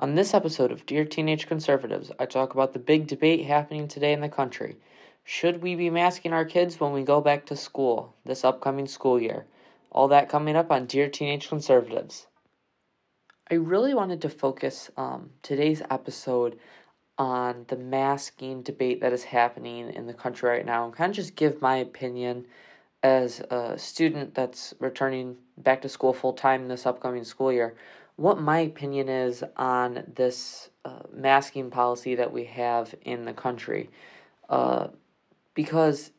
On this episode of Dear Teenage Conservatives, I talk about the big debate happening today in the country. Should we be masking our kids when we go back to school this upcoming school year? All that coming up on Dear Teenage Conservatives. I really wanted to focus um, today's episode on the masking debate that is happening in the country right now and kind of just give my opinion as a student that's returning back to school full time this upcoming school year, what my opinion is on this uh, masking policy that we have in the country. Uh, because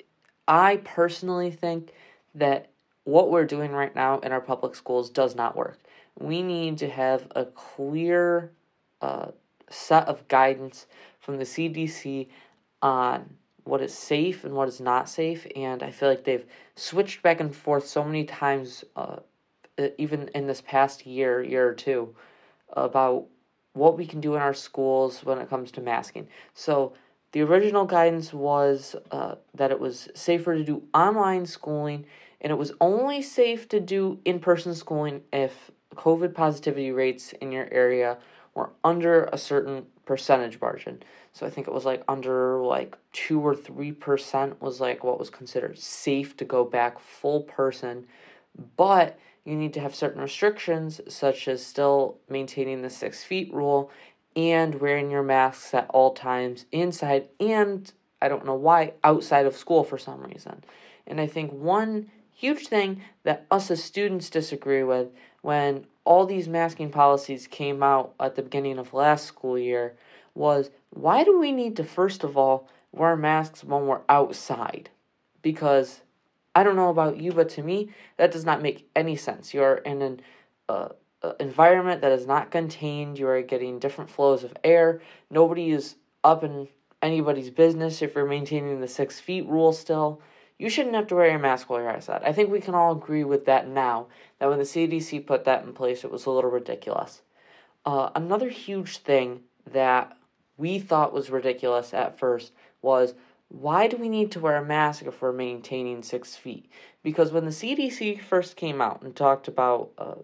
I personally think that what we're doing right now in our public schools does not work. We need to have a clear uh, set of guidance from the CDC on what is safe and what is not safe. And I feel like they've switched back and forth so many times, uh, even in this past year, year or two, about what we can do in our schools when it comes to masking. So the original guidance was uh, that it was safer to do online schooling, and it was only safe to do in person schooling if COVID positivity rates in your area were under a certain percentage margin. So I think it was like under like 2 or 3% was like what was considered safe to go back full person, but you need to have certain restrictions such as still maintaining the 6 feet rule and wearing your masks at all times inside and I don't know why outside of school for some reason. And I think one huge thing that us as students disagree with when all these masking policies came out at the beginning of last school year was why do we need to first of all wear masks when we're outside? Because I don't know about you, but to me that does not make any sense. You're in an uh, uh, environment that is not contained. You are getting different flows of air. Nobody is up in anybody's business if you're maintaining the six feet rule still. You shouldn't have to wear your mask while you're outside. I think we can all agree with that now. That when the CDC put that in place, it was a little ridiculous. Uh, another huge thing that we thought was ridiculous at first was why do we need to wear a mask if we're maintaining six feet? Because when the CDC first came out and talked about uh,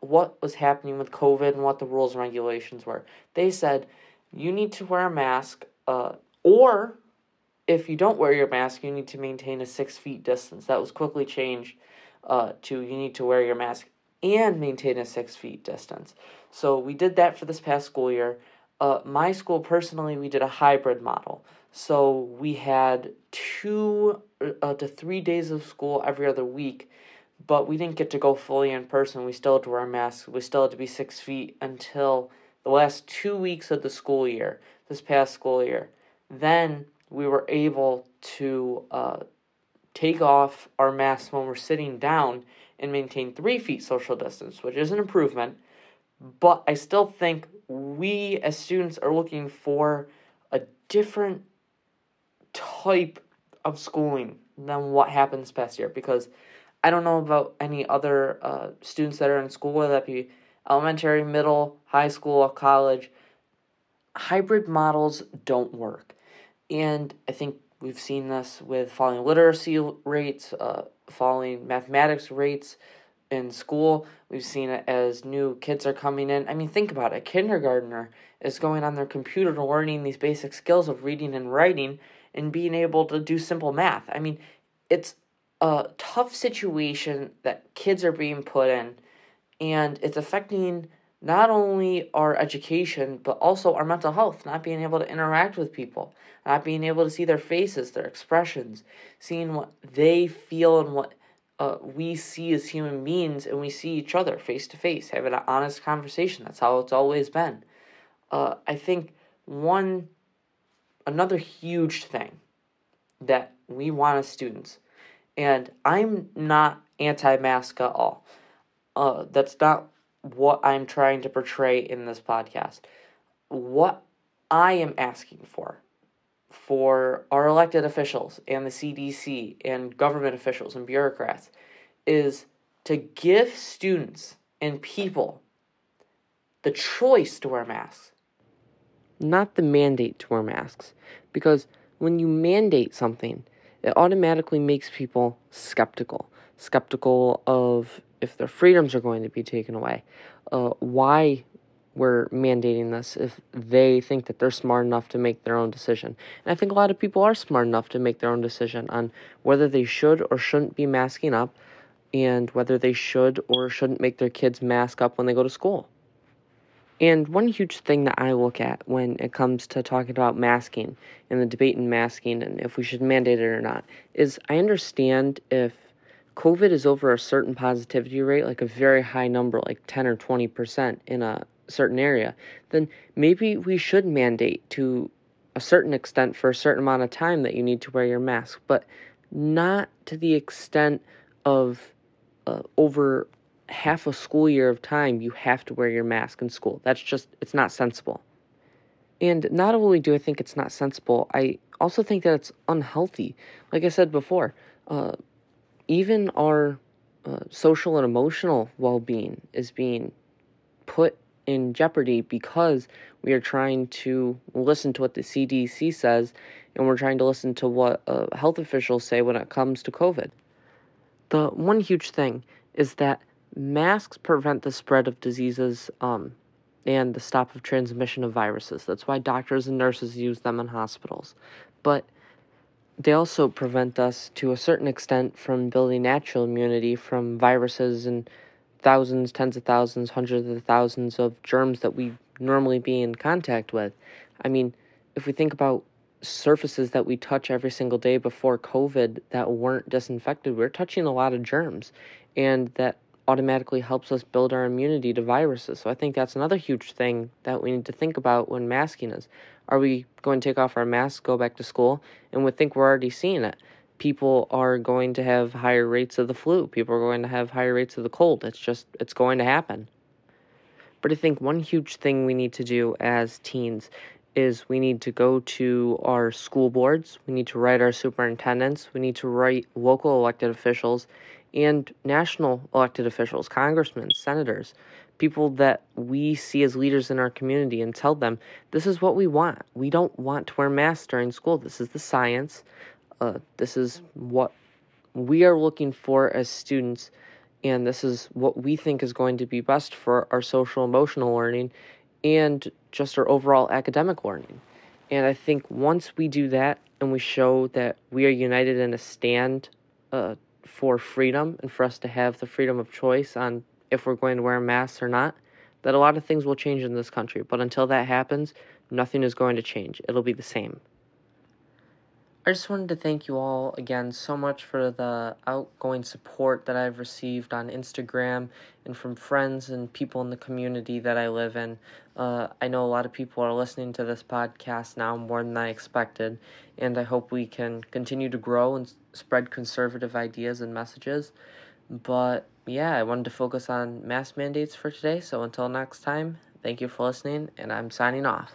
what was happening with COVID and what the rules and regulations were, they said you need to wear a mask, uh, or if you don't wear your mask, you need to maintain a six feet distance. That was quickly changed uh, to you need to wear your mask and maintain a six feet distance. So we did that for this past school year. Uh, my school personally, we did a hybrid model. So we had two uh, to three days of school every other week, but we didn't get to go fully in person. We still had to wear masks. We still had to be six feet until the last two weeks of the school year, this past school year. Then we were able to uh, take off our masks when we're sitting down and maintain three feet social distance, which is an improvement. But I still think we as students are looking for a different type of schooling than what happened this past year because I don't know about any other uh, students that are in school, whether that be elementary, middle, high school, college. Hybrid models don't work. And I think we've seen this with falling literacy rates, uh, falling mathematics rates in school. We've seen it as new kids are coming in. I mean, think about it. A kindergartner is going on their computer to learning these basic skills of reading and writing and being able to do simple math. I mean, it's a tough situation that kids are being put in, and it's affecting not only our education, but also our mental health, not being able to interact with people, not being able to see their faces, their expressions, seeing what they feel and what uh, we see as human beings, and we see each other face to face, having an honest conversation. That's how it's always been. Uh, I think one, another huge thing that we want as students, and I'm not anti mask at all. Uh, that's not what I'm trying to portray in this podcast. What I am asking for for our elected officials and the CDC and government officials and bureaucrats is to give students and people the choice to wear masks, not the mandate to wear masks. Because when you mandate something, it automatically makes people skeptical. Skeptical of if their freedoms are going to be taken away, uh, why we're mandating this if they think that they're smart enough to make their own decision. And I think a lot of people are smart enough to make their own decision on whether they should or shouldn't be masking up and whether they should or shouldn't make their kids mask up when they go to school. And one huge thing that I look at when it comes to talking about masking and the debate in masking and if we should mandate it or not is I understand if COVID is over a certain positivity rate, like a very high number, like 10 or 20% in a certain area, then maybe we should mandate to a certain extent for a certain amount of time that you need to wear your mask, but not to the extent of uh, over half a school year of time you have to wear your mask in school. That's just, it's not sensible. And not only do I think it's not sensible, I also think that it's unhealthy. Like I said before, uh, even our uh, social and emotional well being is being put in jeopardy because we are trying to listen to what the CDC says and we're trying to listen to what uh, health officials say when it comes to COVID. The one huge thing is that masks prevent the spread of diseases um, and the stop of transmission of viruses. That's why doctors and nurses use them in hospitals. But they also prevent us to a certain extent from building natural immunity from viruses and thousands, tens of thousands, hundreds of thousands of germs that we normally be in contact with. I mean, if we think about surfaces that we touch every single day before COVID that weren't disinfected, we're touching a lot of germs. And that automatically helps us build our immunity to viruses. So I think that's another huge thing that we need to think about when masking is. Are we going to take off our masks, go back to school? And we think we're already seeing it. People are going to have higher rates of the flu. People are going to have higher rates of the cold. It's just, it's going to happen. But I think one huge thing we need to do as teens is we need to go to our school boards, we need to write our superintendents, we need to write local elected officials and national elected officials, congressmen, senators, people that we see as leaders in our community and tell them this is what we want. We don't want to wear masks during school. This is the science. Uh, this is what we are looking for as students, and this is what we think is going to be best for our social emotional learning and just our overall academic learning. And I think once we do that and we show that we are united in a stand uh, for freedom and for us to have the freedom of choice on if we're going to wear masks or not, that a lot of things will change in this country. But until that happens, nothing is going to change. It'll be the same. I just wanted to thank you all again so much for the outgoing support that I've received on Instagram and from friends and people in the community that I live in. Uh, I know a lot of people are listening to this podcast now more than I expected, and I hope we can continue to grow and spread conservative ideas and messages. But yeah, I wanted to focus on mask mandates for today, so until next time, thank you for listening, and I'm signing off.